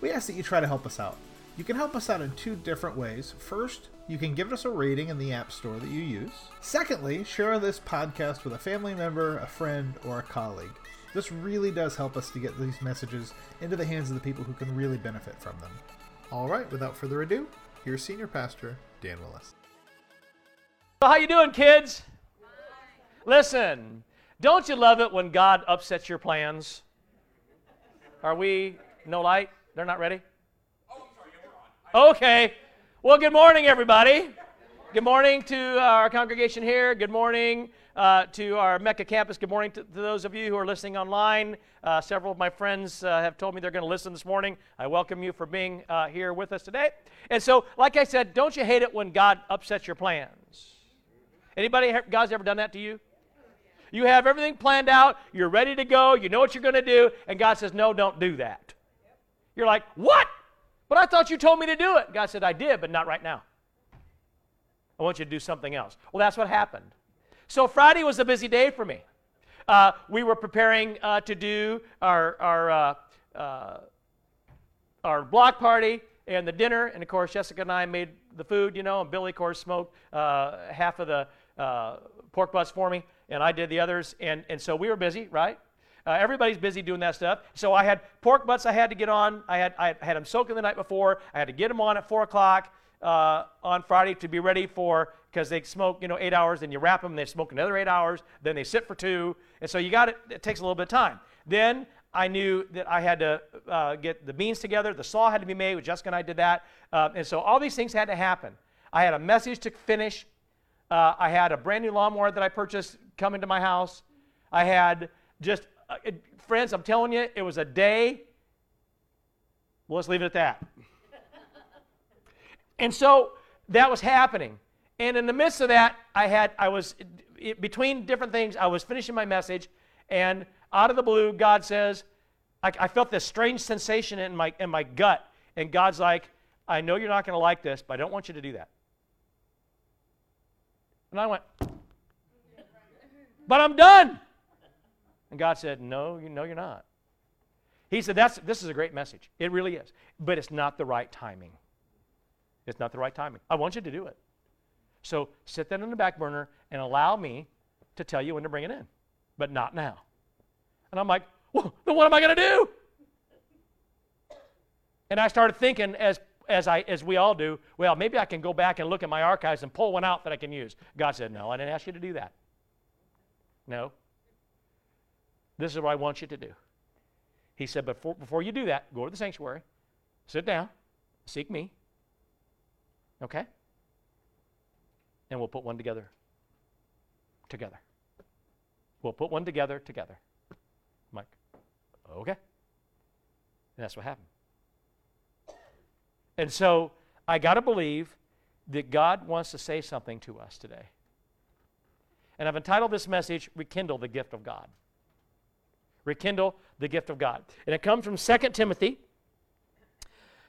we ask that you try to help us out. You can help us out in two different ways. First, you can give us a rating in the App Store that you use. Secondly, share this podcast with a family member, a friend, or a colleague. This really does help us to get these messages into the hands of the people who can really benefit from them. All right, without further ado, here's Senior Pastor Dan Willis. So how you doing, kids? Listen, don't you love it when God upsets your plans? Are we no light? They're not ready? Okay. Well, good morning, everybody. Good morning to our congregation here. Good morning uh, to our Mecca campus. Good morning to, to, those of you who are listening online. Uh, several of my friends uh, have told me they're going to listen this morning. I welcome you for being uh, here with us today. And so, like I said, don't you hate it when God upsets your plans? Anybody, God's ever done that to you? You have everything planned out, you're ready to go, you know what you're going to do, and God says, No, don't do that. You're like, What? But I thought you told me to do it. God said, I did, but not right now. I want you to do something else. Well, that's what happened. So Friday was a busy day for me. Uh, we were preparing uh, to do our, our, uh, uh our block party and the dinner. And of course, Jessica and I made the food, you know, and Billy, of course, smoked uh, half of the uh, pork butts for me, and I did the others. And, and so we were busy, right? Uh, everybody's busy doing that stuff. So I had pork butts I had to get on. I had, I had them soaking the night before. I had to get them on at 4 o'clock uh, on Friday to be ready for, because they smoke, you know, eight hours, then you wrap them, they smoke another eight hours, then they sit for two. And so you got it, it takes a little bit of time. Then I knew that I had to uh, get the beans together. The saw had to be made. With Jessica and I did that. Uh, and so all these things had to happen. I had a message to finish. Uh, I had a brand new lawnmower that I purchased coming to my house. I had just uh, it, friends, I'm telling you, it was a day. Well, let's leave it at that. and so that was happening. And in the midst of that, I had, I was, it, between different things, I was finishing my message, and out of the blue, God says, I, I felt this strange sensation in my, in my gut. And God's like, I know you're not going to like this, but I don't want you to do that. And I went, but I'm done. And God said, No, you know you're not. He said, That's this is a great message. It really is. But it's not the right timing. It's not the right timing. I want you to do it. So sit that in the back burner and allow me to tell you when to bring it in. But not now. And I'm like, well, then what am I going to do? And I started thinking as as I as we all do, well, maybe I can go back and look at my archives and pull one out that I can use. God said, No, I didn't ask you to do that. No. This is what I want you to do. He said, But before, before you do that, go to the sanctuary, sit down, seek me. Okay? And we'll put one together. Together. We'll put one together together. I'm like, okay. And that's what happened. And so I got to believe that God wants to say something to us today. And I've entitled this message, Rekindle the Gift of God rekindle the gift of God. And it comes from 2 Timothy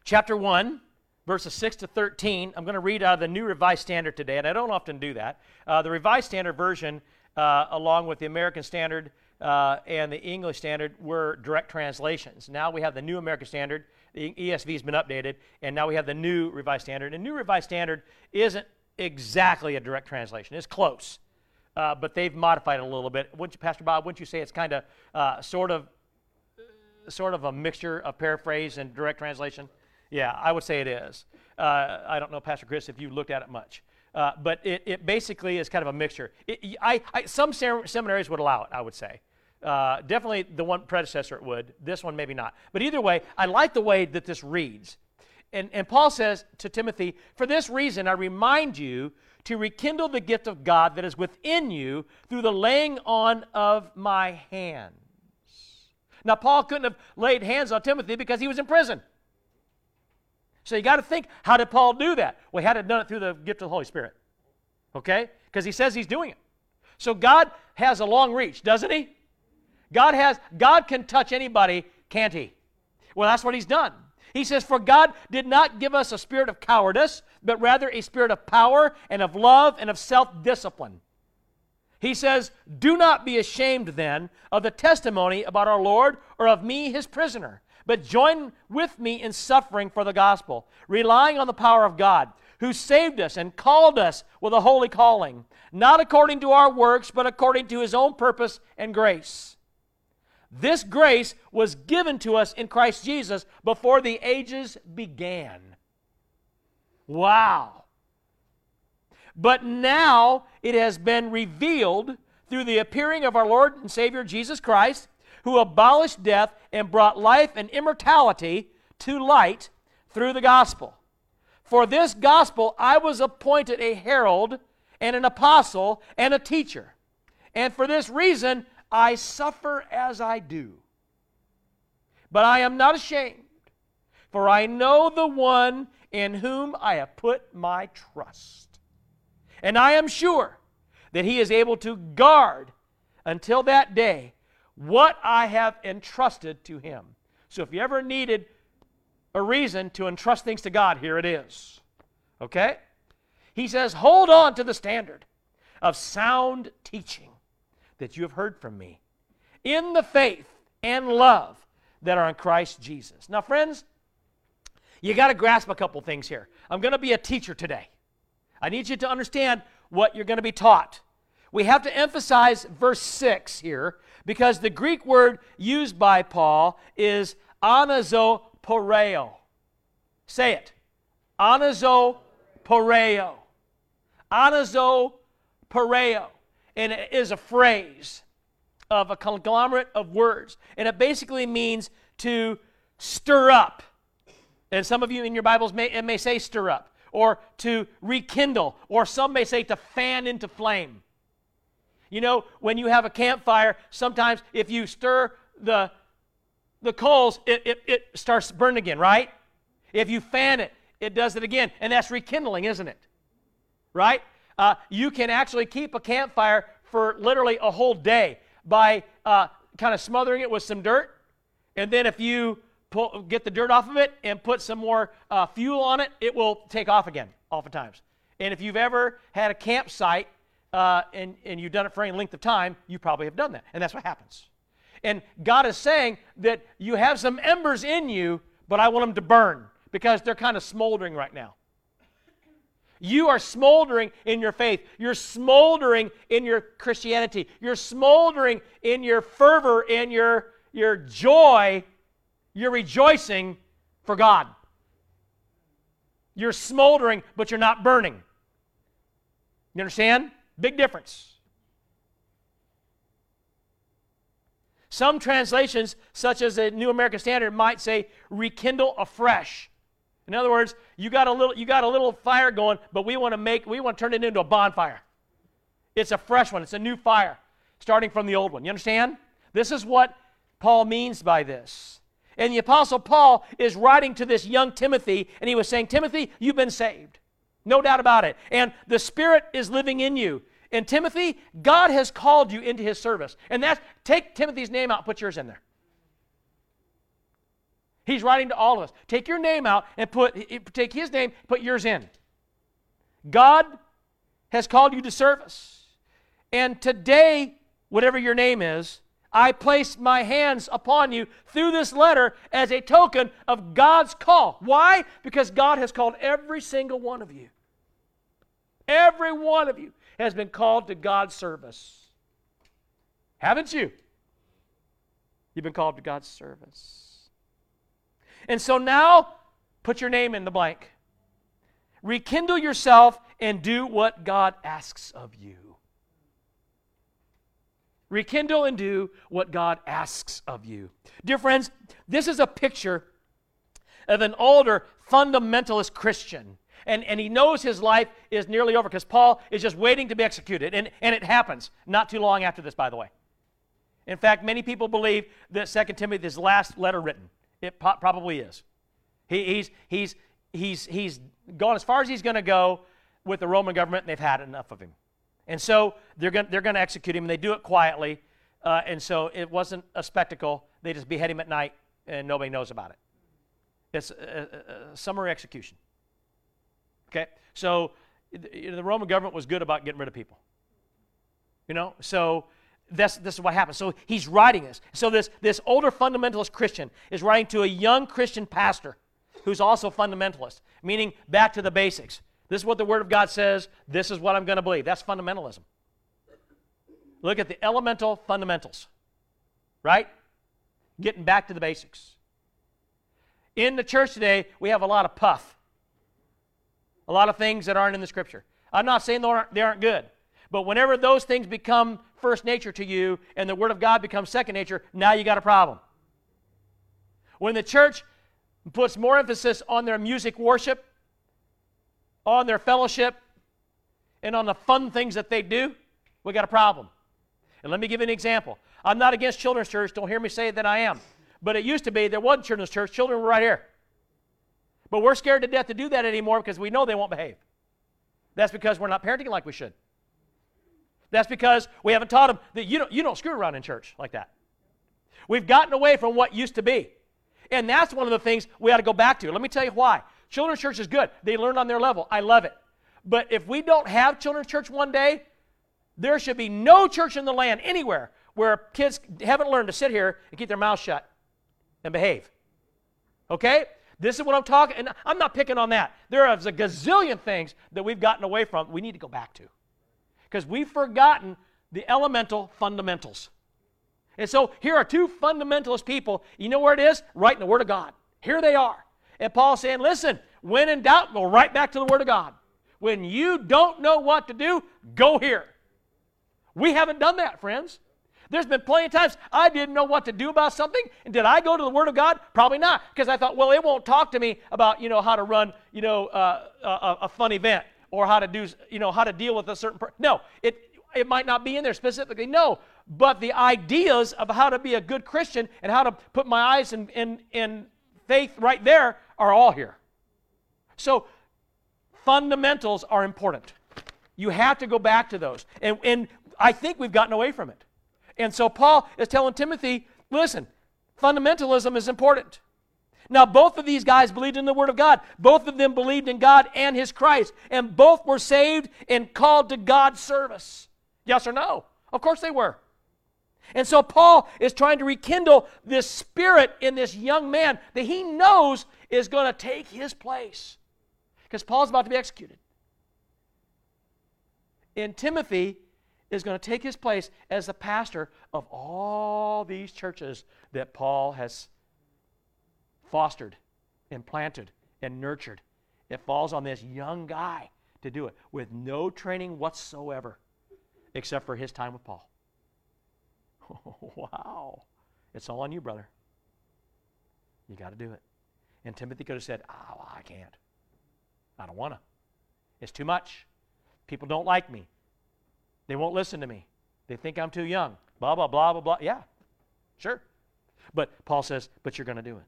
chapter 1, verses 6 to 13. I'm going to read out of the New Revised Standard today, and I don't often do that. Uh, the Revised Standard version, uh, along with the American Standard uh, and the English Standard, were direct translations. Now we have the New American Standard. The ESV has been updated, and now we have the New Revised Standard. And New Revised Standard isn't exactly a direct translation, it's close uh, but they've modified it a little bit. Wouldn't you, Pastor Bob? Wouldn't you say it's kind of uh, sort of sort of a mixture of paraphrase and direct translation? Yeah, I would say it is. Uh, I don't know, Pastor Chris, if you looked at it much. Uh, but it, it basically is kind of a mixture. It, I, I, some seminaries would allow it, I would say. Uh, definitely the one predecessor it would. This one maybe not. But either way, I like the way that this reads. And, and Paul says to Timothy, For this reason I remind you to rekindle the gift of God that is within you through the laying on of my hands. Now, Paul couldn't have laid hands on Timothy because he was in prison. So you got to think, how did Paul do that? Well, he had to done it through the gift of the Holy Spirit. Okay? Because he says he's doing it. So God has a long reach, doesn't he? God has God can touch anybody, can't he? Well, that's what he's done. He says, For God did not give us a spirit of cowardice, but rather a spirit of power and of love and of self discipline. He says, Do not be ashamed then of the testimony about our Lord or of me, his prisoner, but join with me in suffering for the gospel, relying on the power of God, who saved us and called us with a holy calling, not according to our works, but according to his own purpose and grace this grace was given to us in Christ Jesus before the ages began. Wow. But now it has been revealed through the appearing of our Lord and Savior Jesus Christ, who abolished death and brought life and immortality to light through the gospel. For this gospel I was appointed a herald and an apostle and a teacher. And for this reason I suffer as I do. But I am not ashamed, for I know the one in whom I have put my trust. And I am sure that he is able to guard until that day what I have entrusted to him. So if you ever needed a reason to entrust things to God, here it is. Okay? He says, hold on to the standard of sound teaching that you have heard from me in the faith and love that are in Christ Jesus. Now, friends, you got to grasp a couple things here. I'm going to be a teacher today. I need you to understand what you're going to be taught. We have to emphasize verse 6 here because the Greek word used by Paul is anazoporeo. Say it. Anazoporeo. Anazoporeo and it is a phrase of a conglomerate of words. And it basically means to stir up. And some of you in your Bibles may, it may say stir up, or to rekindle, or some may say to fan into flame. You know, when you have a campfire, sometimes if you stir the, the coals, it, it, it starts burning again, right? If you fan it, it does it again. And that's rekindling, isn't it? Right? uh, you can actually keep a campfire for literally a whole day by uh, kind of smothering it with some dirt. And then if you pull, get the dirt off of it and put some more uh, fuel on it, it will take off again, oftentimes. And if you've ever had a campsite uh, and, and you've done it for any length of time, you probably have done that. And that's what happens. And God is saying that you have some embers in you, but I want them to burn because they're kind of smoldering right now. You are smoldering in your faith. You're smoldering in your Christianity. You're smoldering in your fervor, in your, your joy. You're rejoicing for God. You're smoldering, but you're not burning. You understand? Big difference. Some translations, such as the New American Standard, might say rekindle afresh. In other words, you got a little, you got a little fire going, but we want to make, we want to turn it into a bonfire. It's a fresh one. It's a new fire, starting from the old one. You understand? This is what Paul means by this. And the Apostle Paul is writing to this young Timothy, and he was saying, Timothy, you've been saved. No doubt about it. And the Spirit is living in you. And Timothy, God has called you into his service. And that's, take Timothy's name out, put yours in there. He's writing to all of us. Take your name out and put take his name, put yours in. God has called you to service. And today, whatever your name is, I place my hands upon you through this letter as a token of God's call. Why? Because God has called every single one of you. Every one of you has been called to God's service. Haven't you? You've been called to God's service. And so now, put your name in the blank. Rekindle yourself and do what God asks of you. Rekindle and do what God asks of you. Dear friends, this is a picture of an older fundamentalist Christian. And, and he knows his life is nearly over because Paul is just waiting to be executed. And, and it happens not too long after this, by the way. In fact, many people believe that 2 Timothy is last letter written. It po- probably is. He, he's, he's he's, he's gone as far as he's going to go with the Roman government, and they've had enough of him. And so they're going they're to execute him, and they do it quietly. Uh, and so it wasn't a spectacle. They just behead him at night, and nobody knows about it. It's a, a, a summary execution. Okay? So the, the Roman government was good about getting rid of people. You know? So this, this is what happens. So he's writing this. So this, this older fundamentalist Christian is writing to a young Christian pastor who's also fundamentalist, meaning back to the basics. This is what the Word of God says. This is what I'm going to believe. That's fundamentalism. Look at the elemental fundamentals, right? Getting back to the basics. In the church today, we have a lot of puff, a lot of things that aren't in the Scripture. I'm not saying they aren't, they aren't good, but whenever those things become first nature to you and the Word of God becomes second nature, now you got a problem. When the church puts more emphasis on their music worship, on their fellowship, and on the fun things that they do, we got a problem. And let me give you an example. I'm not against children's church. Don't hear me say that I am. But it used to be there wasn't children's church. Children were right here. But we're scared to death to do that anymore because we know they won't behave. That's because we're not parenting like we should. That's because we haven't taught them that you don't, you don't screw around in church like that. We've gotten away from what used to be. And that's one of the things we ought to go back to. Let me tell you why. Children's church is good. They learn on their level. I love it. But if we don't have children's church one day, there should be no church in the land anywhere where kids haven't learned to sit here and keep their mouth shut and behave. Okay? This is what I'm talking, and I'm not picking on that. There is a gazillion things that we've gotten away from we need to go back to. Because we've forgotten the elemental fundamentals. And so here are two fundamentalist people. You know where it is? Right in the Word of God. Here they are. And Paul's saying, listen, when in doubt, go right back to the Word of God. When you don't know what to do, go here. We haven't done that, friends. There's been plenty of times I didn't know what to do about something. And did I go to the Word of God? Probably not. Because I thought, well, it won't talk to me about, you know, how to run, you know, uh, a, a, fun event or how to do, you know, how to deal with a certain person. No, it, it might not be in there specifically. No, but the ideas of how to be a good Christian and how to put my eyes in, in, in faith right there are all here. So fundamentals are important. You have to go back to those. And, and I think we've gotten away from it. And so Paul is telling Timothy, listen, fundamentalism is important. Now, both of these guys believed in the Word of God. Both of them believed in God and His Christ. And both were saved and called to God's service. Yes or no? Of course they were. And so Paul is trying to rekindle this spirit in this young man that he knows is going to take his place. Because Paul's about to be executed. And Timothy is going to take his place as the pastor of all these churches that Paul has fostered and planted and nurtured. It falls on this young guy to do it with no training whatsoever except for his time with Paul. wow. It's all on you, brother. You got to do it. And Timothy could have said, Oh, well, I can't. I don't want to. It's too much. People don't like me. They won't listen to me. They think I'm too young. Blah, blah, blah, blah, blah. Yeah, sure. But Paul says, But you're going to do it.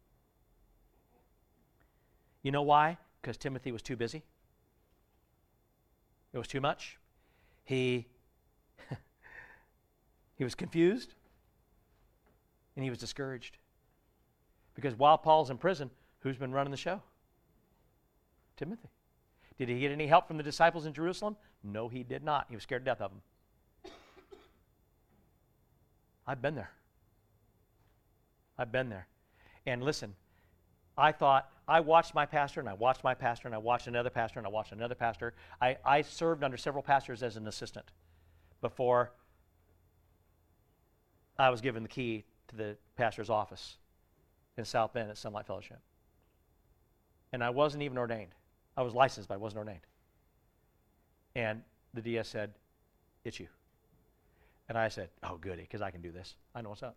You know why? Because Timothy was too busy. It was too much. He he was confused and he was discouraged. Because while Paul's in prison, who's been running the show? Timothy. Did he get any help from the disciples in Jerusalem? No, he did not. He was scared to death of them. I've been there. I've been there. And listen, I thought, I watched my pastor, and I watched my pastor, and I watched another pastor, and I watched another pastor. I, I served under several pastors as an assistant before I was given the key to the pastor's office in South Bend at Sunlight Fellowship. And I wasn't even ordained. I was licensed, but I wasn't ordained. And the DS said, It's you. And I said, Oh, goody, because I can do this. I know what's up.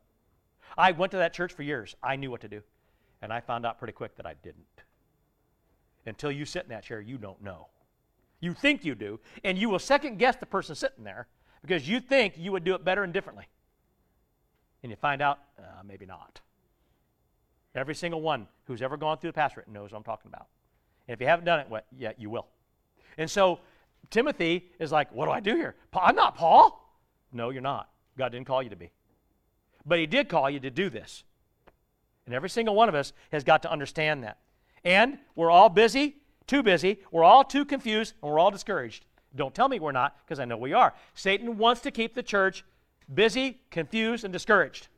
I went to that church for years. I knew what to do. And I found out pretty quick that I didn't. Until you sit in that chair, you don't know. You think you do, and you will second guess the person sitting there because you think you would do it better and differently. And you find out, uh, maybe not. Every single one who's ever gone through the pastorate knows what I'm talking about. And if you haven't done it well, yeah, you will. And so Timothy is like, What do I do here? I'm not Paul. No, you're not. God didn't call you to be. But He did call you to do this. And every single one of us has got to understand that. And we're all busy, too busy, we're all too confused, and we're all discouraged. Don't tell me we're not, because I know we are. Satan wants to keep the church busy, confused, and discouraged.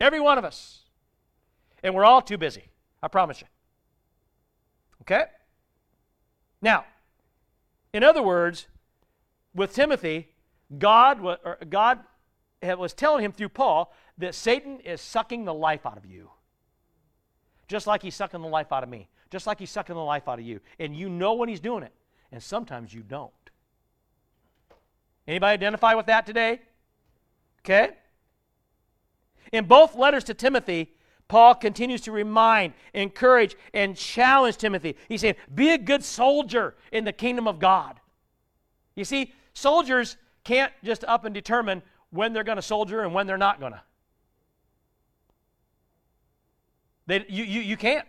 Every one of us. And we're all too busy. I promise you. Okay? Now, in other words, with Timothy, God, God was telling him through Paul that Satan is sucking the life out of you. Just like he's sucking the life out of me. Just like he's sucking the life out of you. And you know when he's doing it. And sometimes you don't. Anybody identify with that today? Okay? In both letters to Timothy, Paul continues to remind, encourage, and challenge Timothy. He's saying, Be a good soldier in the kingdom of God. You see, soldiers can't just up and determine when they're going to soldier and when they're not going to. They, you, you, you can't.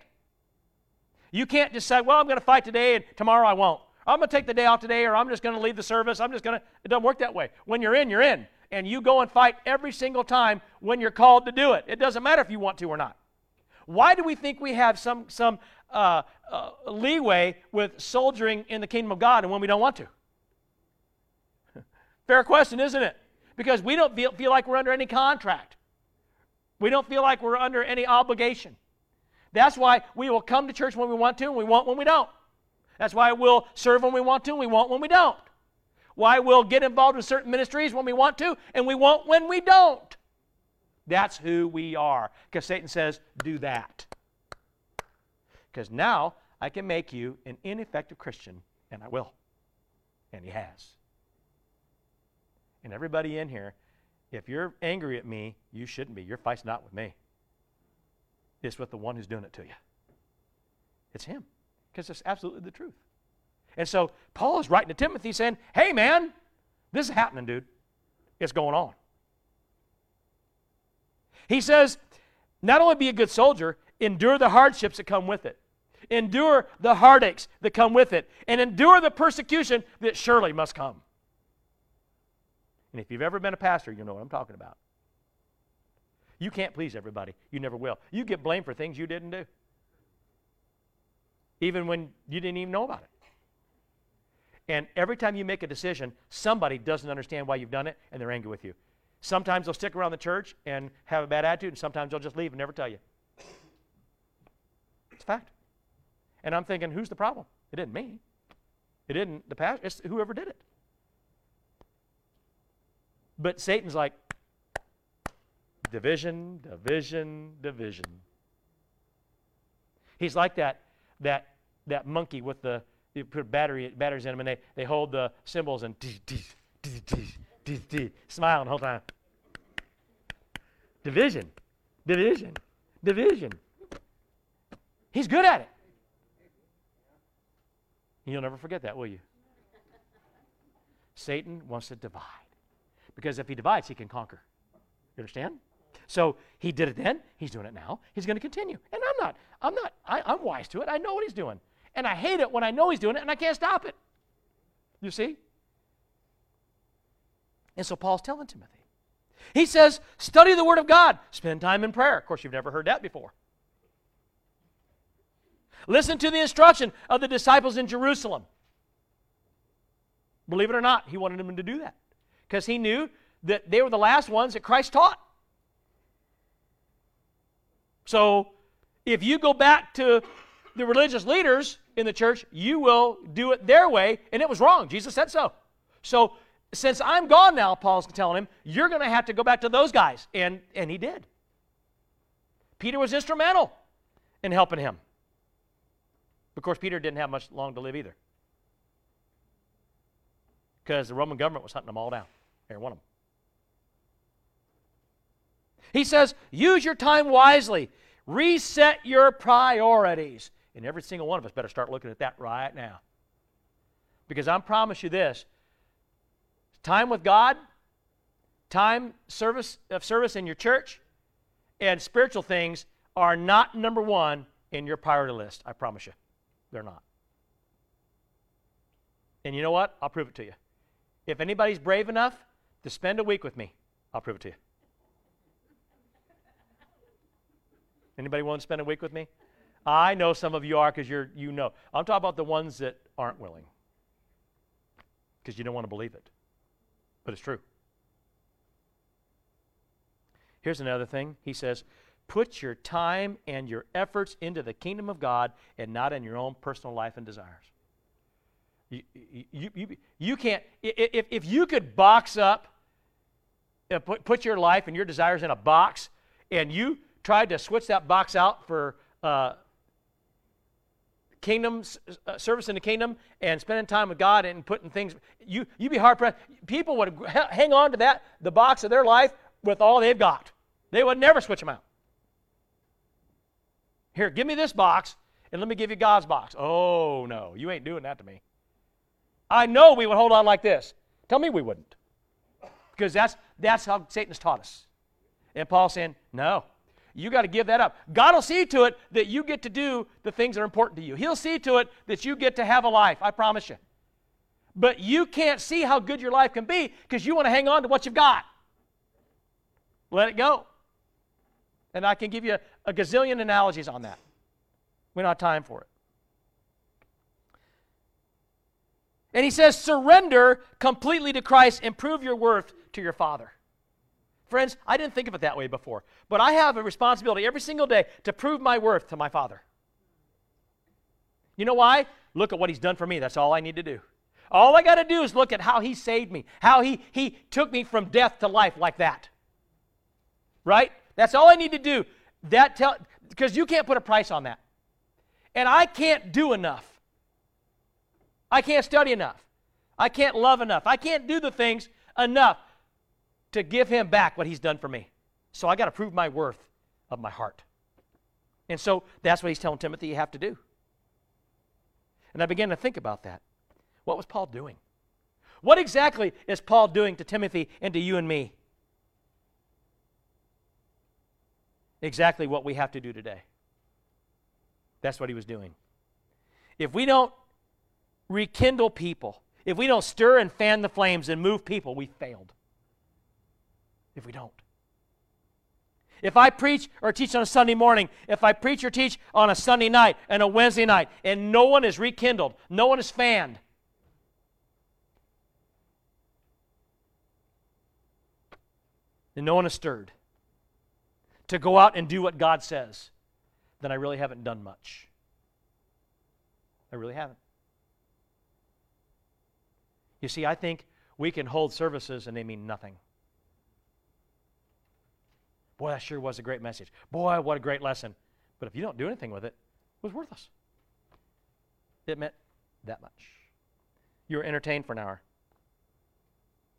You can't just say, well, I'm going to fight today and tomorrow I won't. I'm going to take the day off today or I'm just going to leave the service. I'm just going to. It doesn't work that way. When you're in, you're in and you go and fight every single time when you're called to do it. It doesn't matter if you want to or not. Why do we think we have some, some uh, uh, leeway with soldiering in the kingdom of God and when we don't want to? Fair question, isn't it? Because we don't feel, feel like we're under any contract. We don't feel like we're under any obligation. That's why we will come to church when we want to and we won't when we don't. That's why we'll serve when we want to and we won't when we don't why we'll get involved in certain ministries when we want to, and we won't when we don't. That's who we are. Because Satan says, do that. Because now I can make you an ineffective Christian, and I will. And he has. And everybody in here, if you're angry at me, you shouldn't be. Your fight's not with me, it's with the one who's doing it to you. It's him. Because it's absolutely the truth. And so Paul is writing to Timothy saying, hey, man, this is happening, dude. It's going on. He says, not only be a good soldier, endure the hardships that come with it, endure the heartaches that come with it, and endure the persecution that surely must come. And if you've ever been a pastor, you know what I'm talking about. You can't please everybody. You never will. You get blamed for things you didn't do, even when you didn't even know about it. And every time you make a decision, somebody doesn't understand why you've done it and they're angry with you. Sometimes they'll stick around the church and have a bad attitude, and sometimes they'll just leave and never tell you. It's a fact. And I'm thinking, who's the problem? It isn't me. It didn't the pastor. It's whoever did it. But Satan's like division, division, division. He's like that that that monkey with the you put battery, batteries in them and they, they hold the cymbals and smile the whole time. Division, division, division. He's good at it. You'll never forget that, will you? Satan wants to divide. Because if he divides, he can conquer. You understand? So he did it then, he's doing it now, he's going to continue. And I'm not, I'm not, I, I'm wise to it. I know what he's doing. And I hate it when I know he's doing it and I can't stop it. You see? And so Paul's telling Timothy. He says, study the Word of God, spend time in prayer. Of course, you've never heard that before. Listen to the instruction of the disciples in Jerusalem. Believe it or not, he wanted them to do that because he knew that they were the last ones that Christ taught. So if you go back to the religious leaders in the church, you will do it their way, and it was wrong. Jesus said so. So, since I'm gone now, Paul's telling him, you're going to have to go back to those guys. And, and he did. Peter was instrumental in helping him. Of course, Peter didn't have much long to live either. Because the Roman government was hunting them all down. Every one of them. He says, use your time wisely. Reset your priorities. And every single one of us better start looking at that right now. Because I promise you this time with God, time service of service in your church, and spiritual things are not number one in your priority list. I promise you. they're not. And you know what? I'll prove it to you. If anybody's brave enough to spend a week with me, I'll prove it to you. Anybody want to spend a week with me? I know some of you are because you're you know. I'm talking about the ones that aren't willing. Because you don't want to believe it. But it's true. Here's another thing. He says, put your time and your efforts into the kingdom of God and not in your own personal life and desires. You, you, you, you can't, if, if you could box up, uh, put, put your life and your desires in a box, and you tried to switch that box out for uh, kingdom uh, service in the kingdom and spending time with God and putting things, you, you'd be hard pressed. People would hang on to that, the box of their life, with all they've got. They would never switch them out. Here, give me this box, and let me give you God's box. Oh, no, you ain't doing that to me. I know we would hold on like this. Tell me we wouldn't. Because that's, that's how Satan's taught us. And Paul's saying, no, you got to give that up. God will see to it that you get to do the things that are important to you. He'll see to it that you get to have a life, I promise you. But you can't see how good your life can be because you want to hang on to what you've got. Let it go. And I can give you a gazillion analogies on that. We don't have time for it. And he says, surrender completely to Christ and prove your worth to your Father. Friends, I didn't think of it that way before, but I have a responsibility every single day to prove my worth to my Father. You know why? Look at what He's done for me. That's all I need to do. All I got to do is look at how He saved me, how He, he took me from death to life like that. Right? That's all I need to do. That tell because you can't put a price on that. And I can't do enough. I can't study enough. I can't love enough. I can't do the things enough to give him back what he's done for me. So I got to prove my worth of my heart. And so that's what he's telling Timothy you have to do. And I began to think about that. What was Paul doing? What exactly is Paul doing to Timothy and to you and me? Exactly what we have to do today. That's what he was doing. If we don't rekindle people, if we don't stir and fan the flames and move people, we failed. If we don't. If I preach or teach on a Sunday morning, if I preach or teach on a Sunday night and a Wednesday night, and no one is rekindled, no one is fanned, and no one is stirred to go out and do what God says, then I really haven't done much. I really haven't. You see, I think we can hold services and they mean nothing. Boy, that sure was a great message. Boy, what a great lesson. But if you don't do anything with it, it was worthless. It meant that much. You were entertained for an hour,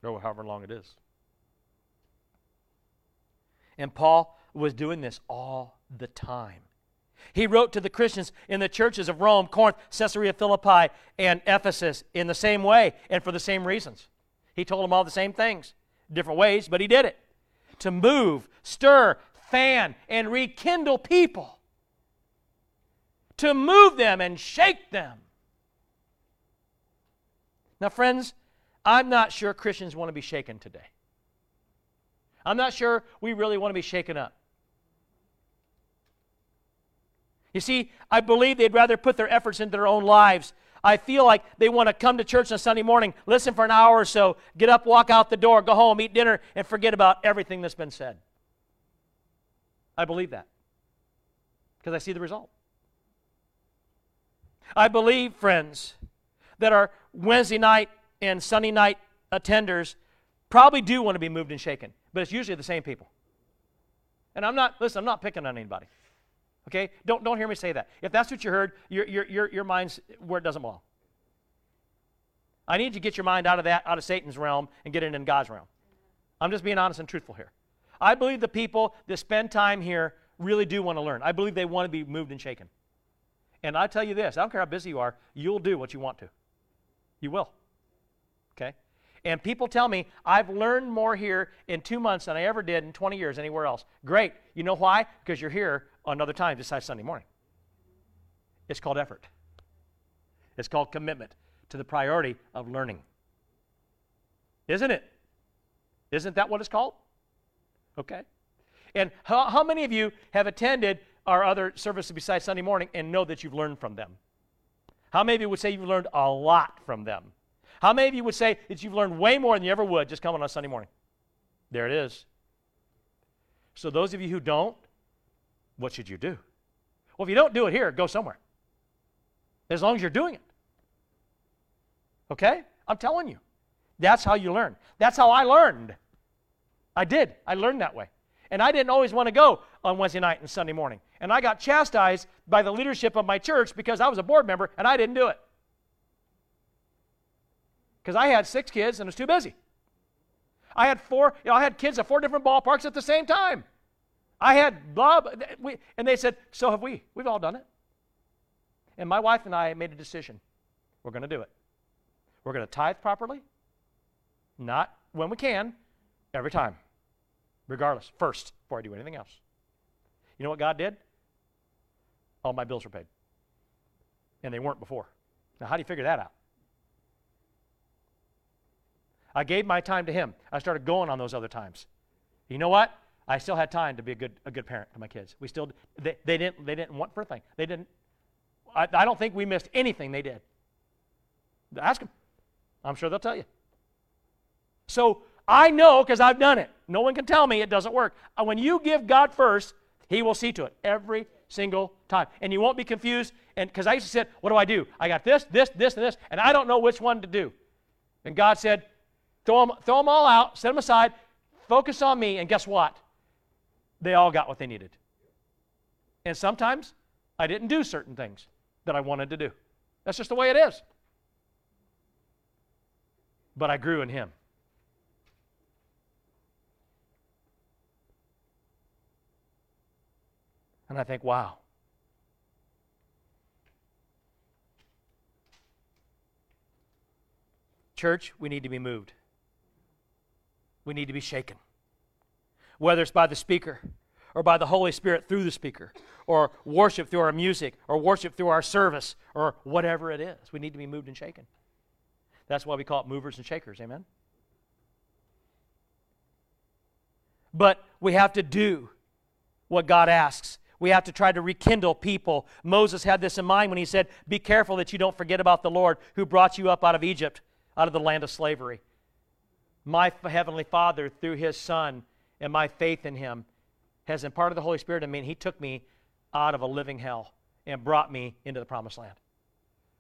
or however long it is. And Paul was doing this all the time. He wrote to the Christians in the churches of Rome, Corinth, Caesarea Philippi, and Ephesus in the same way and for the same reasons. He told them all the same things, different ways, but he did it. To move, stir, fan, and rekindle people. To move them and shake them. Now, friends, I'm not sure Christians want to be shaken today. I'm not sure we really want to be shaken up. You see, I believe they'd rather put their efforts into their own lives. I feel like they want to come to church on Sunday morning, listen for an hour or so, get up, walk out the door, go home, eat dinner, and forget about everything that's been said. I believe that because I see the result. I believe, friends, that our Wednesday night and Sunday night attenders probably do want to be moved and shaken, but it's usually the same people. And I'm not, listen, I'm not picking on anybody. Okay? Don't, don't hear me say that. If that's what you heard, your, your, your, your mind's where it doesn't belong. I need to get your mind out of that, out of Satan's realm, and get it in God's realm. I'm just being honest and truthful here. I believe the people that spend time here really do want to learn. I believe they want to be moved and shaken. And I tell you this I don't care how busy you are, you'll do what you want to. You will. Okay? And people tell me, I've learned more here in two months than I ever did in 20 years anywhere else. Great. You know why? Because you're here another time besides Sunday morning. It's called effort. It's called commitment to the priority of learning. Isn't it? Isn't that what it's called? Okay. And how, how many of you have attended our other services besides Sunday morning and know that you've learned from them? How many of you would say you've learned a lot from them? How many of you would say that you've learned way more than you ever would just coming on Sunday morning? There it is. So, those of you who don't, what should you do? Well, if you don't do it here, go somewhere. As long as you're doing it. Okay? I'm telling you. That's how you learn. That's how I learned. I did. I learned that way. And I didn't always want to go on Wednesday night and Sunday morning. And I got chastised by the leadership of my church because I was a board member and I didn't do it. Because I had six kids and was too busy. I had four, you know, I had kids at four different ballparks at the same time. I had blah, blah we, and they said, so have we. We've all done it. And my wife and I made a decision. We're going to do it. We're going to tithe properly, not when we can, every time, regardless, first, before I do anything else. You know what God did? All my bills were paid. And they weren't before. Now, how do you figure that out? I gave my time to Him. I started going on those other times. You know what? I still had time to be a good, a good parent to my kids. We still, they, they, didn't, they didn't want for a thing. They didn't, I, I don't think we missed anything they did. Ask them. I'm sure they'll tell you. So I know because I've done it. No one can tell me it doesn't work. Uh, when you give God first, He will see to it every single time. And you won't be confused. And because I used to say, what do I do? I got this, this, this, and this, and I don't know which one to do. And God said, throw them, throw them all out, set them aside, focus on me, and guess what? They all got what they needed. And sometimes I didn't do certain things that I wanted to do. That's just the way it is. But I grew in Him. And I think, wow. Church, we need to be moved. We need to be shaken. Whether it's by the speaker or by the Holy Spirit through the speaker, or worship through our music, or worship through our service, or whatever it is, we need to be moved and shaken. That's why we call it movers and shakers. Amen? But we have to do what God asks. We have to try to rekindle people. Moses had this in mind when he said, Be careful that you don't forget about the Lord who brought you up out of Egypt, out of the land of slavery. My Heavenly Father, through His Son and my faith in Him, has imparted the Holy Spirit in me, and He took me out of a living hell and brought me into the promised land.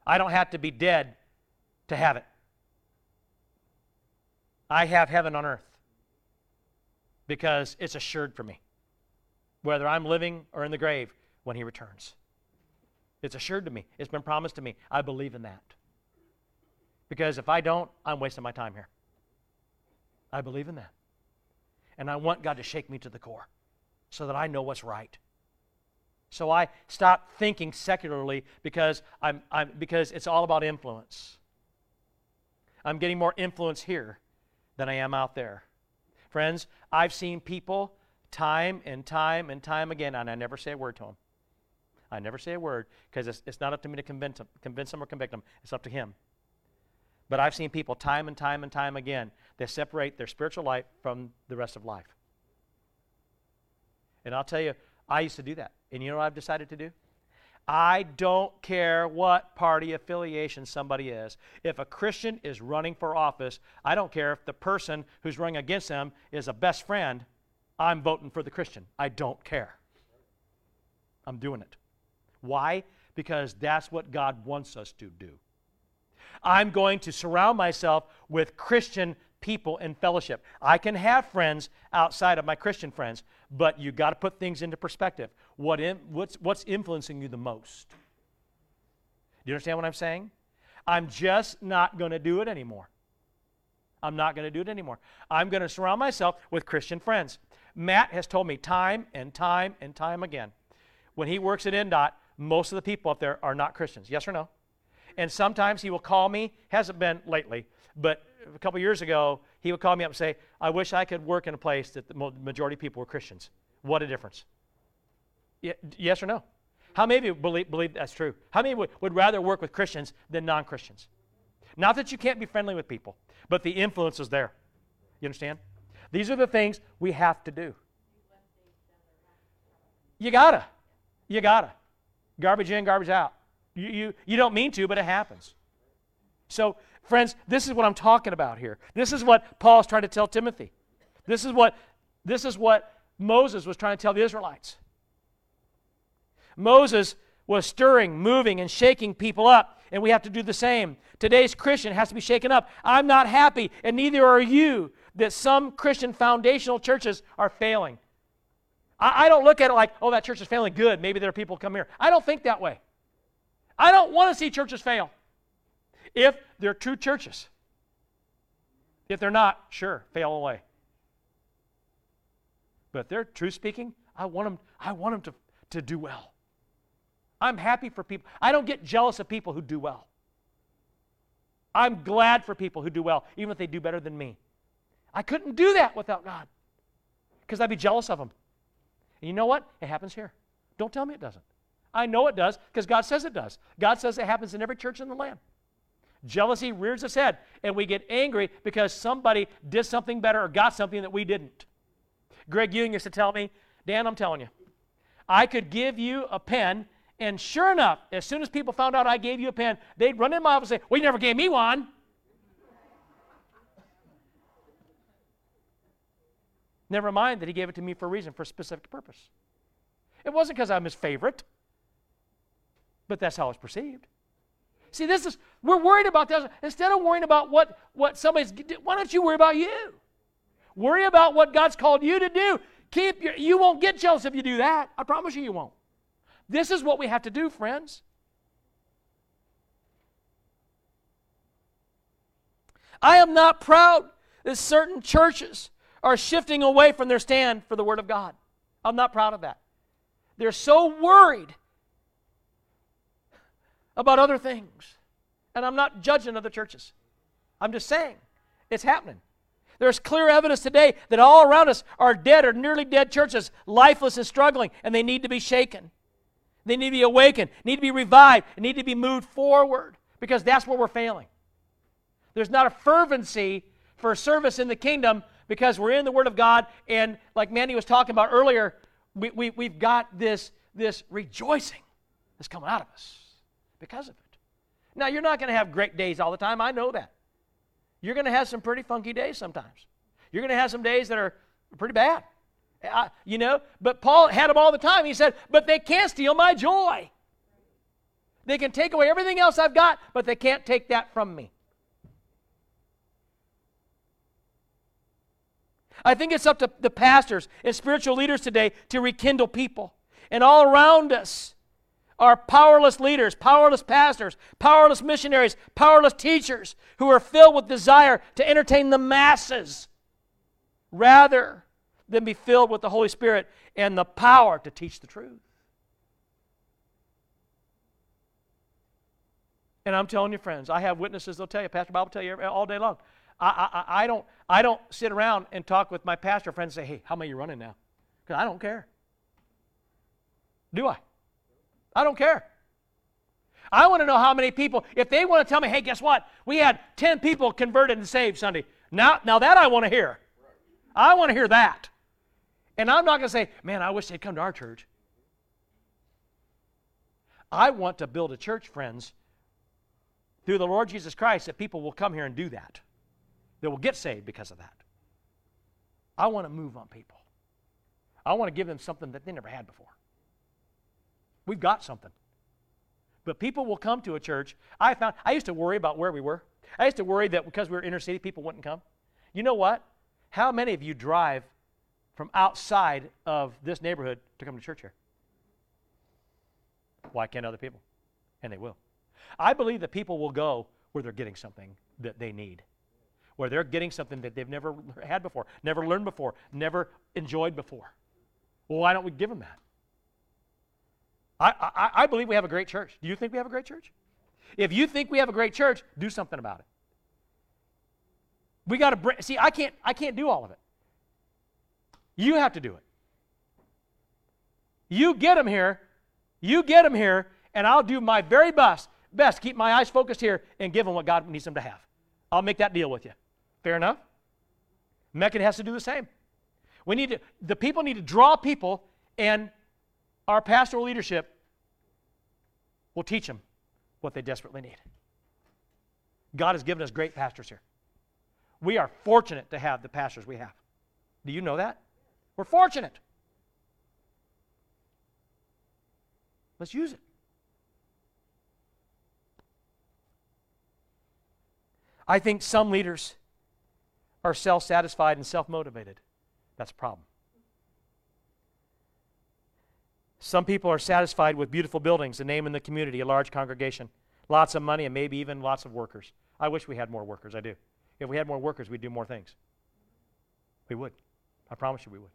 I don't have to be dead to have it. I have heaven on earth because it's assured for me whether I'm living or in the grave when he returns. It's assured to me, it's been promised to me. I believe in that. Because if I don't, I'm wasting my time here. I believe in that. And I want God to shake me to the core so that I know what's right. So I stop thinking secularly because, I'm, I'm, because it's all about influence. I'm getting more influence here than I am out there. Friends, I've seen people time and time and time again, and I never say a word to them. I never say a word because it's, it's not up to me to convince them, convince them or convict them. It's up to Him. But I've seen people time and time and time again, they separate their spiritual life from the rest of life. And I'll tell you, I used to do that. And you know what I've decided to do? I don't care what party affiliation somebody is. If a Christian is running for office, I don't care if the person who's running against them is a best friend. I'm voting for the Christian. I don't care. I'm doing it. Why? Because that's what God wants us to do. I'm going to surround myself with Christian people in fellowship. I can have friends outside of my Christian friends, but you got to put things into perspective. What in, what's, what's influencing you the most? Do you understand what I'm saying? I'm just not going to do it anymore. I'm not going to do it anymore. I'm going to surround myself with Christian friends. Matt has told me time and time and time again when he works at INDOT, most of the people up there are not Christians. Yes or no? And sometimes he will call me, hasn't been lately, but a couple years ago, he would call me up and say, I wish I could work in a place that the majority of people were Christians. What a difference. yes or no? How many of you believe, believe that's true? How many would, would rather work with Christians than non Christians? Not that you can't be friendly with people, but the influence is there. You understand? These are the things we have to do. You gotta. You gotta. Garbage in, garbage out. You, you, you don't mean to, but it happens. So, friends, this is what I'm talking about here. This is what Paul's trying to tell Timothy. This is what, this is what Moses was trying to tell the Israelites. Moses was stirring, moving, and shaking people up, and we have to do the same. Today's Christian has to be shaken up. I'm not happy, and neither are you, that some Christian foundational churches are failing. I, I don't look at it like, oh, that church is failing good. Maybe there are people come here. I don't think that way. I don't want to see churches fail. If they're true churches. If they're not, sure, fail away. But if they're true speaking, I want them, I want them to, to do well. I'm happy for people. I don't get jealous of people who do well. I'm glad for people who do well, even if they do better than me. I couldn't do that without God because I'd be jealous of them. And you know what? It happens here. Don't tell me it doesn't. I know it does because God says it does. God says it happens in every church in the land. Jealousy rears its head, and we get angry because somebody did something better or got something that we didn't. Greg Ewing used to tell me, Dan, I'm telling you, I could give you a pen and sure enough, as soon as people found out I gave you a pen, they'd run in my office and say, Well, you never gave me one. Never mind that he gave it to me for a reason, for a specific purpose. It wasn't because I'm his favorite, but that's how it's perceived. See, this is, we're worried about this. Instead of worrying about what, what somebody's, why don't you worry about you? Worry about what God's called you to do. Keep your, you won't get jealous if you do that. I promise you, you won't. This is what we have to do, friends. I am not proud that certain churches are shifting away from their stand for the Word of God. I'm not proud of that. They're so worried about other things. And I'm not judging other churches. I'm just saying it's happening. There's clear evidence today that all around us are dead or nearly dead churches, lifeless and struggling, and they need to be shaken. They need to be awakened, need to be revived, and need to be moved forward because that's where we're failing. There's not a fervency for service in the kingdom because we're in the Word of God, and like Mandy was talking about earlier, we, we, we've got this, this rejoicing that's coming out of us because of it. Now, you're not going to have great days all the time. I know that. You're going to have some pretty funky days sometimes. You're going to have some days that are pretty bad. I, you know, but Paul had them all the time. He said, But they can't steal my joy. They can take away everything else I've got, but they can't take that from me. I think it's up to the pastors and spiritual leaders today to rekindle people. And all around us are powerless leaders, powerless pastors, powerless missionaries, powerless teachers who are filled with desire to entertain the masses rather than be filled with the Holy Spirit and the power to teach the truth. And I'm telling you, friends, I have witnesses. They'll tell you, Pastor Bob will tell you all day long. I, I, I, don't, I don't sit around and talk with my pastor friends and say, hey, how many are you running now? Because I don't care. Do I? I don't care. I want to know how many people, if they want to tell me, hey, guess what? We had 10 people converted and saved Sunday. Now, now that I want to hear. I want to hear that. And I'm not going to say, man, I wish they'd come to our church. I want to build a church, friends, through the Lord Jesus Christ, that people will come here and do that. They will get saved because of that. I want to move on people. I want to give them something that they never had before. We've got something. But people will come to a church. I found I used to worry about where we were. I used to worry that because we were inner city, people wouldn't come. You know what? How many of you drive from outside of this neighborhood to come to church here. Why can't other people? And they will. I believe that people will go where they're getting something that they need, where they're getting something that they've never had before, never learned before, never enjoyed before. Well, why don't we give them that? I, I, I believe we have a great church. Do you think we have a great church? If you think we have a great church, do something about it. We got to see, I can't, I can't do all of it. You have to do it. You get them here. You get them here, and I'll do my very best, best, keep my eyes focused here and give them what God needs them to have. I'll make that deal with you. Fair enough? Mecca has to do the same. We need to, the people need to draw people, and our pastoral leadership will teach them what they desperately need. God has given us great pastors here. We are fortunate to have the pastors we have. Do you know that? We're fortunate. Let's use it. I think some leaders are self satisfied and self motivated. That's a problem. Some people are satisfied with beautiful buildings, a name in the community, a large congregation, lots of money, and maybe even lots of workers. I wish we had more workers. I do. If we had more workers, we'd do more things. We would. I promise you we would.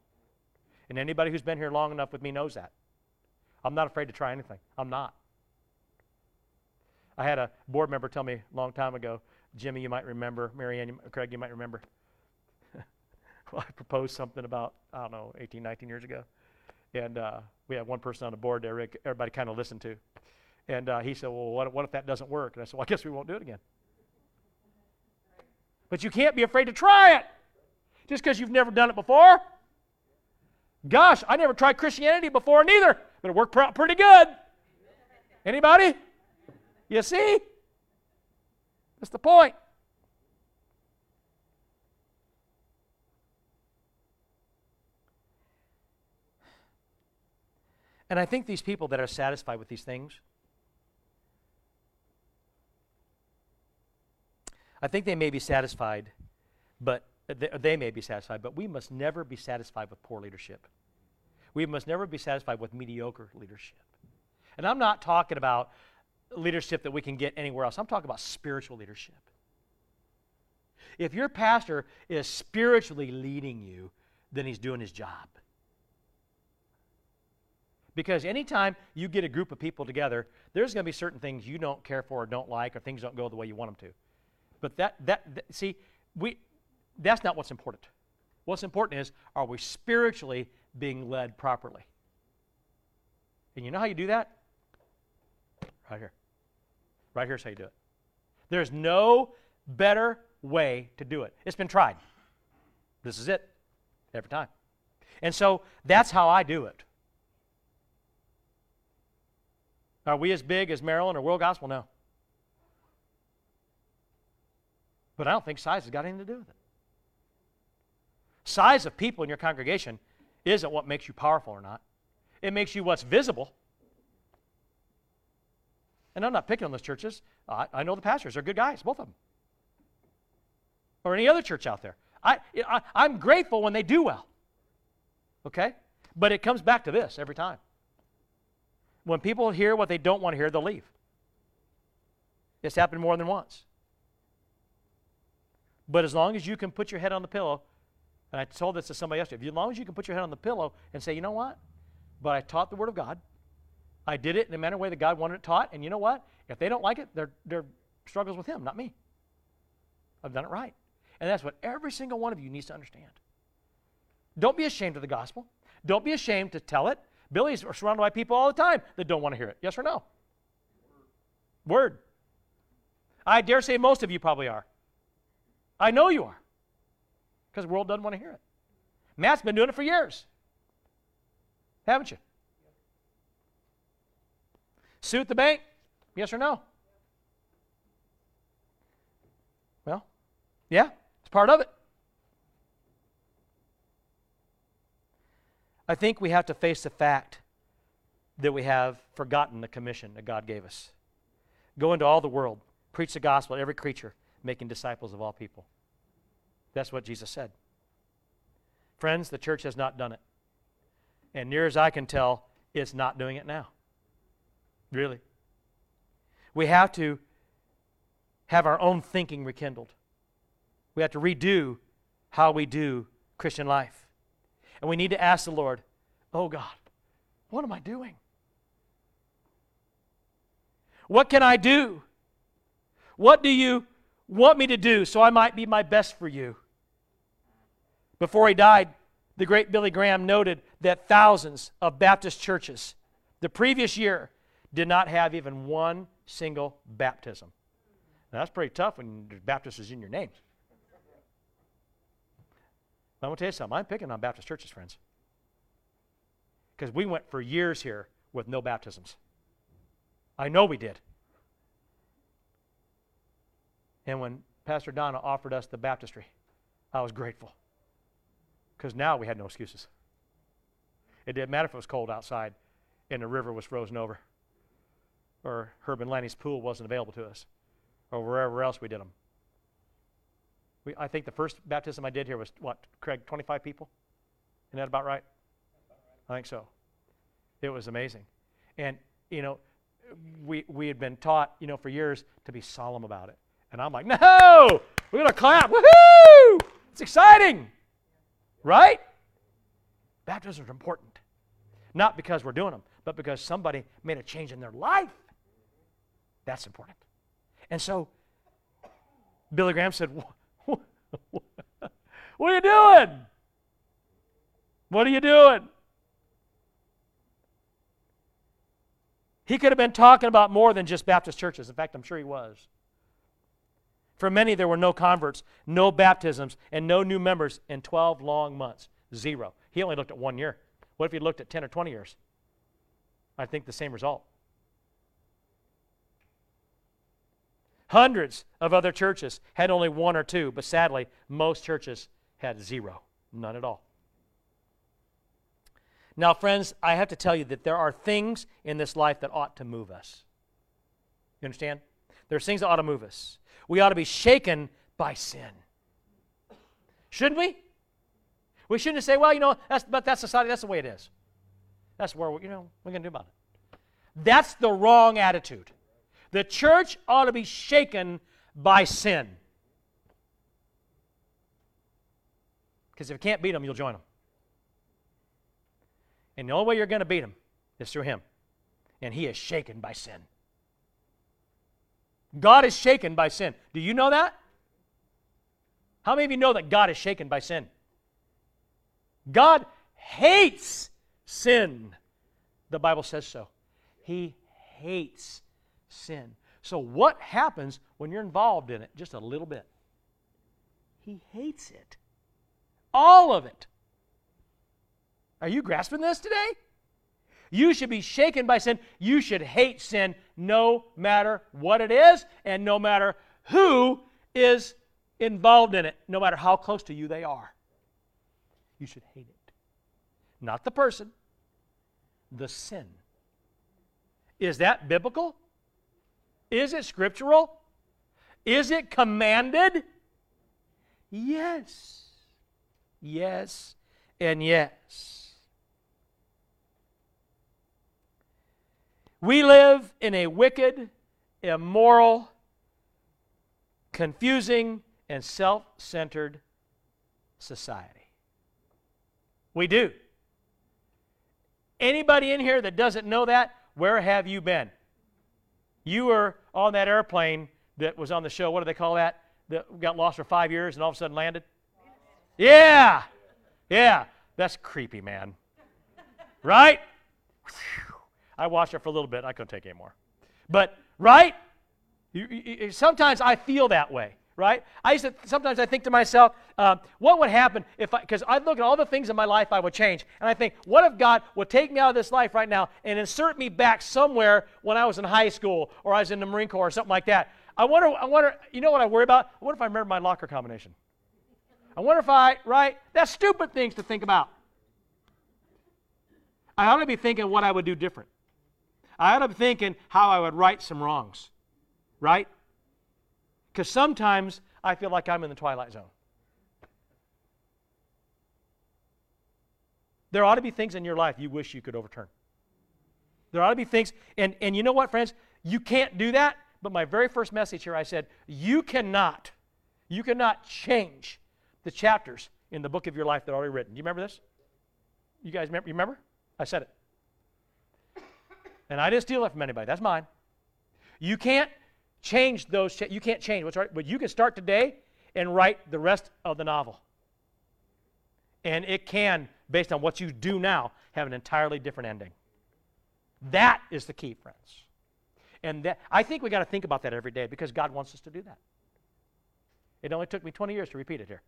And anybody who's been here long enough with me knows that. I'm not afraid to try anything. I'm not. I had a board member tell me a long time ago, Jimmy, you might remember, Marianne, Craig, you might remember. well, I proposed something about, I don't know, 18, 19 years ago. And uh, we had one person on the board there everybody kind of listened to. And uh, he said, Well, what, what if that doesn't work? And I said, Well, I guess we won't do it again. But you can't be afraid to try it just because you've never done it before. Gosh, I never tried Christianity before neither, but it worked pr- pretty good. Anybody? You see? That's the point. And I think these people that are satisfied with these things, I think they may be satisfied, but they may be satisfied, but we must never be satisfied with poor leadership. We must never be satisfied with mediocre leadership. And I'm not talking about leadership that we can get anywhere else, I'm talking about spiritual leadership. If your pastor is spiritually leading you, then he's doing his job. Because anytime you get a group of people together, there's going to be certain things you don't care for or don't like, or things don't go the way you want them to. But that, that, that see, we, that's not what's important. What's important is are we spiritually being led properly? And you know how you do that? Right here. Right here's how you do it. There's no better way to do it. It's been tried. This is it every time. And so that's how I do it. Are we as big as Maryland or World Gospel? No. But I don't think size has got anything to do with it. Size of people in your congregation isn't what makes you powerful or not. It makes you what's visible. And I'm not picking on those churches. I, I know the pastors. They're good guys, both of them. Or any other church out there. I, I, I'm grateful when they do well. Okay? But it comes back to this every time. When people hear what they don't want to hear, they'll leave. It's happened more than once. But as long as you can put your head on the pillow, and I told this to somebody yesterday, as long as you can put your head on the pillow and say, you know what? But I taught the Word of God. I did it in the manner way that God wanted it taught, and you know what? If they don't like it, they're, they're struggles with Him, not me. I've done it right. And that's what every single one of you needs to understand. Don't be ashamed of the gospel. Don't be ashamed to tell it. Billy's surrounded by people all the time that don't want to hear it. Yes or no? Word. I dare say most of you probably are. I know you are. Because the world doesn't want to hear it. Matt's been doing it for years. Haven't you? Suit the bank? Yes or no? Well, yeah, it's part of it. I think we have to face the fact that we have forgotten the commission that God gave us. Go into all the world, preach the gospel to every creature, making disciples of all people. That's what Jesus said. Friends, the church has not done it. And near as I can tell, it's not doing it now. Really. We have to have our own thinking rekindled. We have to redo how we do Christian life. And we need to ask the Lord, oh God, what am I doing? What can I do? What do you want me to do so I might be my best for you? Before he died, the great Billy Graham noted that thousands of Baptist churches the previous year did not have even one single baptism. Now, that's pretty tough when Baptist is in your name. I'm going to tell you something. I'm picking on Baptist churches, friends. Because we went for years here with no baptisms. I know we did. And when Pastor Donna offered us the baptistry, I was grateful. Because now we had no excuses. It didn't matter if it was cold outside and the river was frozen over, or Herb and Lanny's pool wasn't available to us, or wherever else we did them. We, I think the first baptism I did here was, what, Craig, 25 people? Isn't that about right? I think so. It was amazing. And, you know, we, we had been taught, you know, for years to be solemn about it. And I'm like, no, we're going to clap. Woohoo! It's exciting. Right? Baptisms are important. Not because we're doing them, but because somebody made a change in their life. That's important. And so Billy Graham said, What are you doing? What are you doing? He could have been talking about more than just Baptist churches. In fact, I'm sure he was. For many, there were no converts, no baptisms, and no new members in 12 long months. Zero. He only looked at one year. What if he looked at 10 or 20 years? I think the same result. Hundreds of other churches had only one or two, but sadly, most churches had zero. None at all. Now, friends, I have to tell you that there are things in this life that ought to move us. You understand? There's things that ought to move us. We ought to be shaken by sin. Shouldn't we? We shouldn't say, well, you know, that's, but that's society, that's the way it is. That's where, you know, we're going to do about it. That's the wrong attitude. The church ought to be shaken by sin. Because if you can't beat them, you'll join them. And the only way you're going to beat him is through him. And he is shaken by sin. God is shaken by sin. Do you know that? How many of you know that God is shaken by sin? God hates sin. The Bible says so. He hates sin. So, what happens when you're involved in it just a little bit? He hates it. All of it. Are you grasping this today? You should be shaken by sin. You should hate sin no matter what it is and no matter who is involved in it, no matter how close to you they are you should hate it. Not the person, the sin. Is that biblical? Is it scriptural? Is it commanded? Yes. Yes and yes. We live in a wicked, immoral, confusing, and self centered society. We do. Anybody in here that doesn't know that, where have you been? You were on that airplane that was on the show. What do they call that? That got lost for five years and all of a sudden landed? Yeah. Yeah. That's creepy, man. Right? I watched it for a little bit. I couldn't take any more. But, right? You, you, sometimes I feel that way right? I used to sometimes I think to myself, uh, what would happen if I, because I look at all the things in my life I would change, and I think, what if God would take me out of this life right now and insert me back somewhere when I was in high school or I was in the Marine Corps or something like that? I wonder, I wonder, you know what I worry about? I wonder if I remember my locker combination. I wonder if I, right? That's stupid things to think about. I ought to be thinking what I would do different. I ought to be thinking how I would right some wrongs, right? Because sometimes I feel like I'm in the twilight zone. There ought to be things in your life you wish you could overturn. There ought to be things, and, and you know what, friends? You can't do that. But my very first message here, I said, you cannot, you cannot change the chapters in the book of your life that are already written. Do you remember this? You guys remember? You remember? I said it. And I didn't steal it from anybody. That's mine. You can't change those. You can't change what's right, but you can start today and write the rest of the novel. And it can, based on what you do now, have an entirely different ending. That is the key, friends. And that, I think we got to think about that every day because God wants us to do that. It only took me 20 years to repeat it here.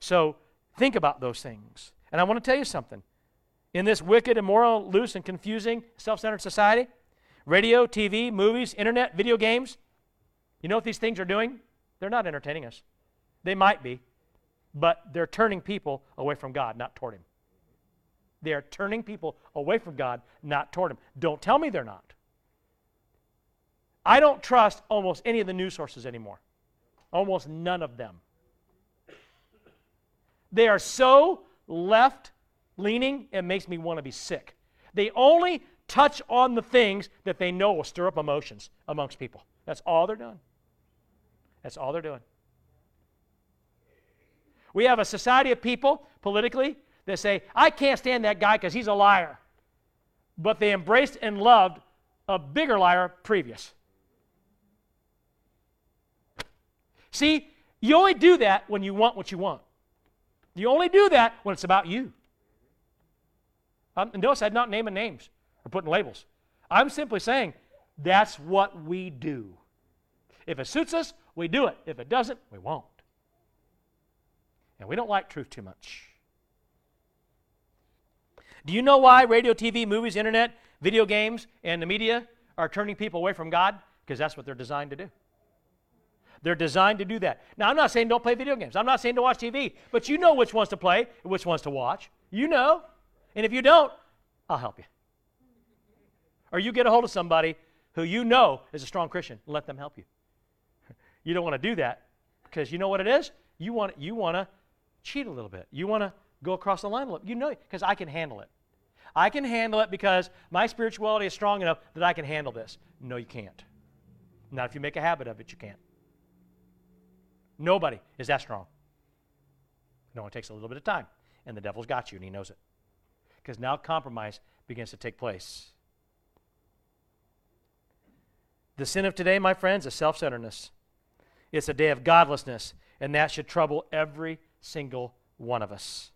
So think about those things. And I want to tell you something. In this wicked, immoral, loose, and confusing, self centered society, radio, TV, movies, internet, video games, you know what these things are doing? They're not entertaining us. They might be, but they're turning people away from God, not toward Him. They are turning people away from God, not toward Him. Don't tell me they're not. I don't trust almost any of the news sources anymore, almost none of them. They are so left leaning, it makes me want to be sick. They only touch on the things that they know will stir up emotions amongst people. That's all they're doing. That's all they're doing. We have a society of people politically that say, I can't stand that guy because he's a liar. But they embraced and loved a bigger liar previous. See, you only do that when you want what you want. You only do that when it's about you. Um, notice I'm not naming names or putting labels. I'm simply saying that's what we do. If it suits us, we do it. If it doesn't, we won't. And we don't like truth too much. Do you know why radio, TV, movies, internet, video games, and the media are turning people away from God? Because that's what they're designed to do. They're designed to do that. Now, I'm not saying don't play video games. I'm not saying to watch TV, but you know which ones to play and which ones to watch. You know. And if you don't, I'll help you. Or you get a hold of somebody who you know is a strong Christian and let them help you. You don't want to do that because you know what it is? You want, you want to cheat a little bit. You want to go across the line a little. You know, because I can handle it. I can handle it because my spirituality is strong enough that I can handle this. No, you can't. Not if you make a habit of it, you can't. Nobody is that strong. No, It takes a little bit of time, and the devil's got you, and he knows it. Because now compromise begins to take place. The sin of today, my friends, is self centeredness. It's a day of godlessness, and that should trouble every single one of us.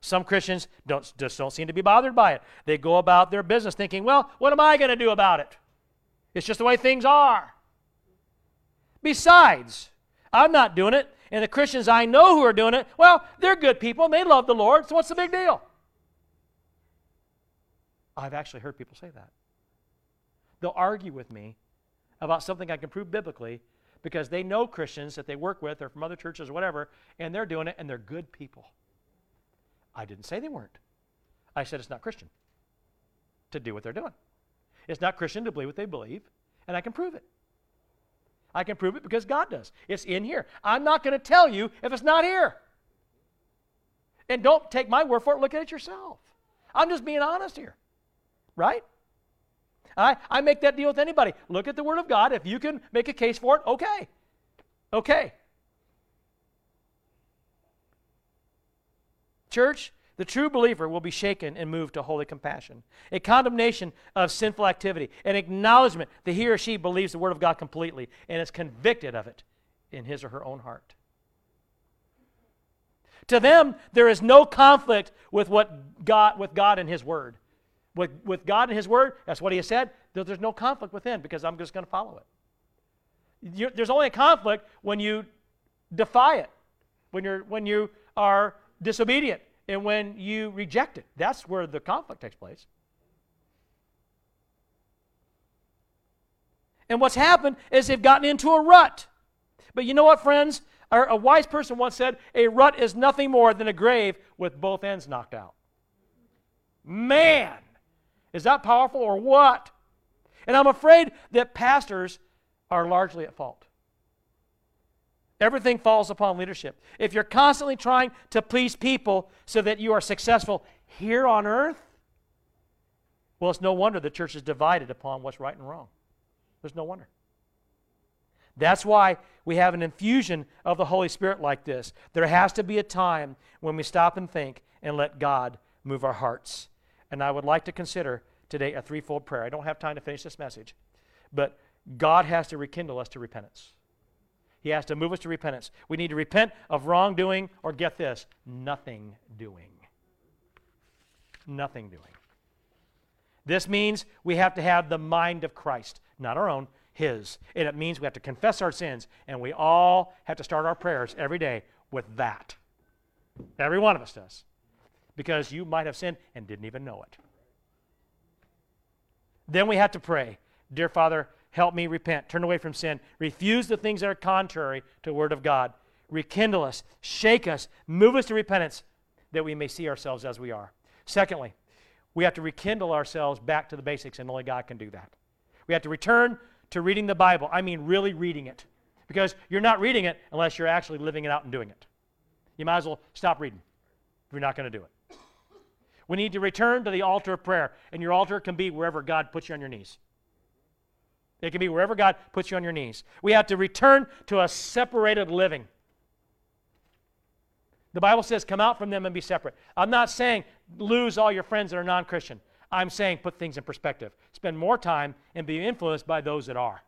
Some Christians don't, just don't seem to be bothered by it. They go about their business thinking, well, what am I going to do about it? It's just the way things are. Besides, I'm not doing it, and the Christians I know who are doing it, well, they're good people and they love the Lord, so what's the big deal? I've actually heard people say that. They'll argue with me about something I can prove biblically because they know Christians that they work with or from other churches or whatever, and they're doing it and they're good people. I didn't say they weren't. I said it's not Christian to do what they're doing. It's not Christian to believe what they believe, and I can prove it. I can prove it because God does. It's in here. I'm not going to tell you if it's not here. And don't take my word for it, look at it yourself. I'm just being honest here. Right? I, I make that deal with anybody. Look at the Word of God. If you can make a case for it, okay. Okay. Church, the true believer will be shaken and moved to holy compassion, a condemnation of sinful activity, an acknowledgement that he or she believes the Word of God completely and is convicted of it in his or her own heart. To them, there is no conflict with what God, with God and His Word. With, with God and His Word, that's what He has said. There's no conflict within because I'm just going to follow it. You're, there's only a conflict when you defy it, when, you're, when you are disobedient, and when you reject it. That's where the conflict takes place. And what's happened is they've gotten into a rut. But you know what, friends? A wise person once said, a rut is nothing more than a grave with both ends knocked out. Man, is that powerful or what? And I'm afraid that pastors are largely at fault. Everything falls upon leadership. If you're constantly trying to please people so that you are successful here on earth, well, it's no wonder the church is divided upon what's right and wrong. There's no wonder. That's why we have an infusion of the Holy Spirit like this. There has to be a time when we stop and think and let God move our hearts. And I would like to consider today a threefold prayer. I don't have time to finish this message, but God has to rekindle us to repentance. He has to move us to repentance. We need to repent of wrongdoing or get this, nothing doing. nothing doing. This means we have to have the mind of Christ, not our own, His. And it means we have to confess our sins, and we all have to start our prayers every day with that. Every one of us does. Because you might have sinned and didn't even know it. Then we have to pray Dear Father, help me repent, turn away from sin, refuse the things that are contrary to the Word of God, rekindle us, shake us, move us to repentance, that we may see ourselves as we are. Secondly, we have to rekindle ourselves back to the basics, and only God can do that. We have to return to reading the Bible. I mean, really reading it. Because you're not reading it unless you're actually living it out and doing it. You might as well stop reading if you're not going to do it. We need to return to the altar of prayer, and your altar can be wherever God puts you on your knees. It can be wherever God puts you on your knees. We have to return to a separated living. The Bible says, come out from them and be separate. I'm not saying lose all your friends that are non Christian. I'm saying put things in perspective. Spend more time and be influenced by those that are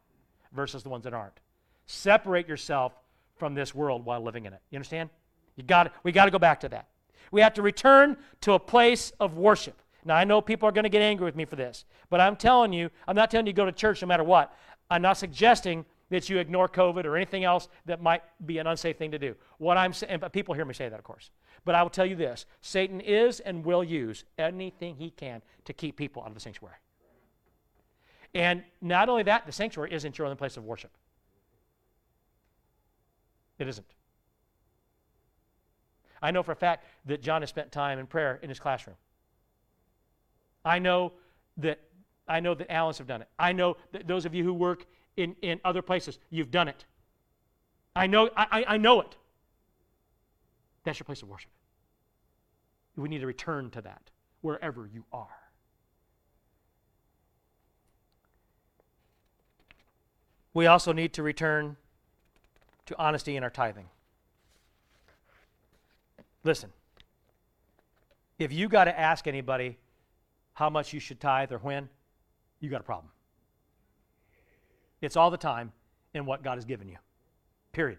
versus the ones that aren't. Separate yourself from this world while living in it. You understand? You got we got to go back to that. We have to return to a place of worship. Now, I know people are going to get angry with me for this, but I'm telling you, I'm not telling you to go to church no matter what. I'm not suggesting that you ignore COVID or anything else that might be an unsafe thing to do. What I'm saying, people hear me say that, of course. But I will tell you this Satan is and will use anything he can to keep people out of the sanctuary. And not only that, the sanctuary isn't your only place of worship. It isn't. I know for a fact that John has spent time in prayer in his classroom. I know that I know that Allen's have done it. I know that those of you who work in, in other places, you've done it. I know, I, I know it. That's your place of worship. We need to return to that wherever you are. We also need to return to honesty in our tithing. Listen, if you got to ask anybody how much you should tithe or when, you got a problem. It's all the time in what God has given you. Period.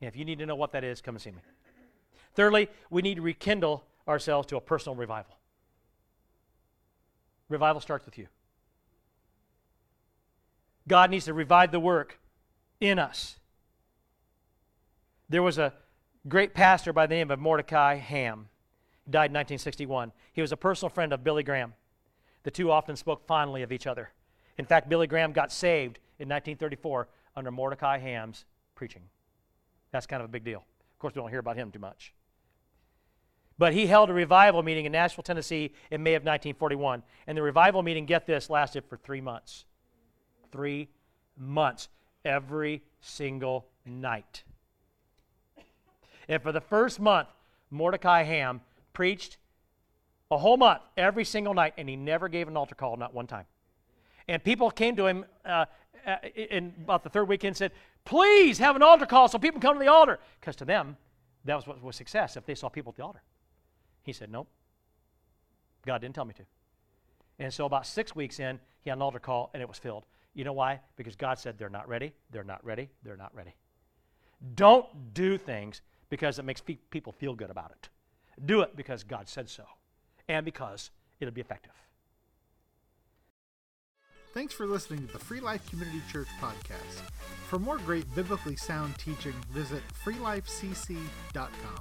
And if you need to know what that is, come and see me. Thirdly, we need to rekindle ourselves to a personal revival. Revival starts with you. God needs to revive the work in us. There was a great pastor by the name of Mordecai Ham. He died in 1961. He was a personal friend of Billy Graham. The two often spoke fondly of each other. In fact, Billy Graham got saved in 1934 under Mordecai Ham's preaching. That's kind of a big deal. Of course, we don't hear about him too much. But he held a revival meeting in Nashville, Tennessee in May of 1941. And the revival meeting, get this, lasted for three months. Three months. Every single night. And for the first month, Mordecai Ham preached a whole month, every single night, and he never gave an altar call, not one time. And people came to him uh, uh in about the third weekend and said, Please have an altar call so people come to the altar. Because to them, that was what was success if they saw people at the altar. He said, Nope. God didn't tell me to. And so about six weeks in, he had an altar call and it was filled. You know why? Because God said, They're not ready, they're not ready, they're not ready. Don't do things because it makes people feel good about it. Do it because God said so and because it'll be effective. Thanks for listening to the Free Life Community Church podcast. For more great biblically sound teaching, visit freelifecc.com.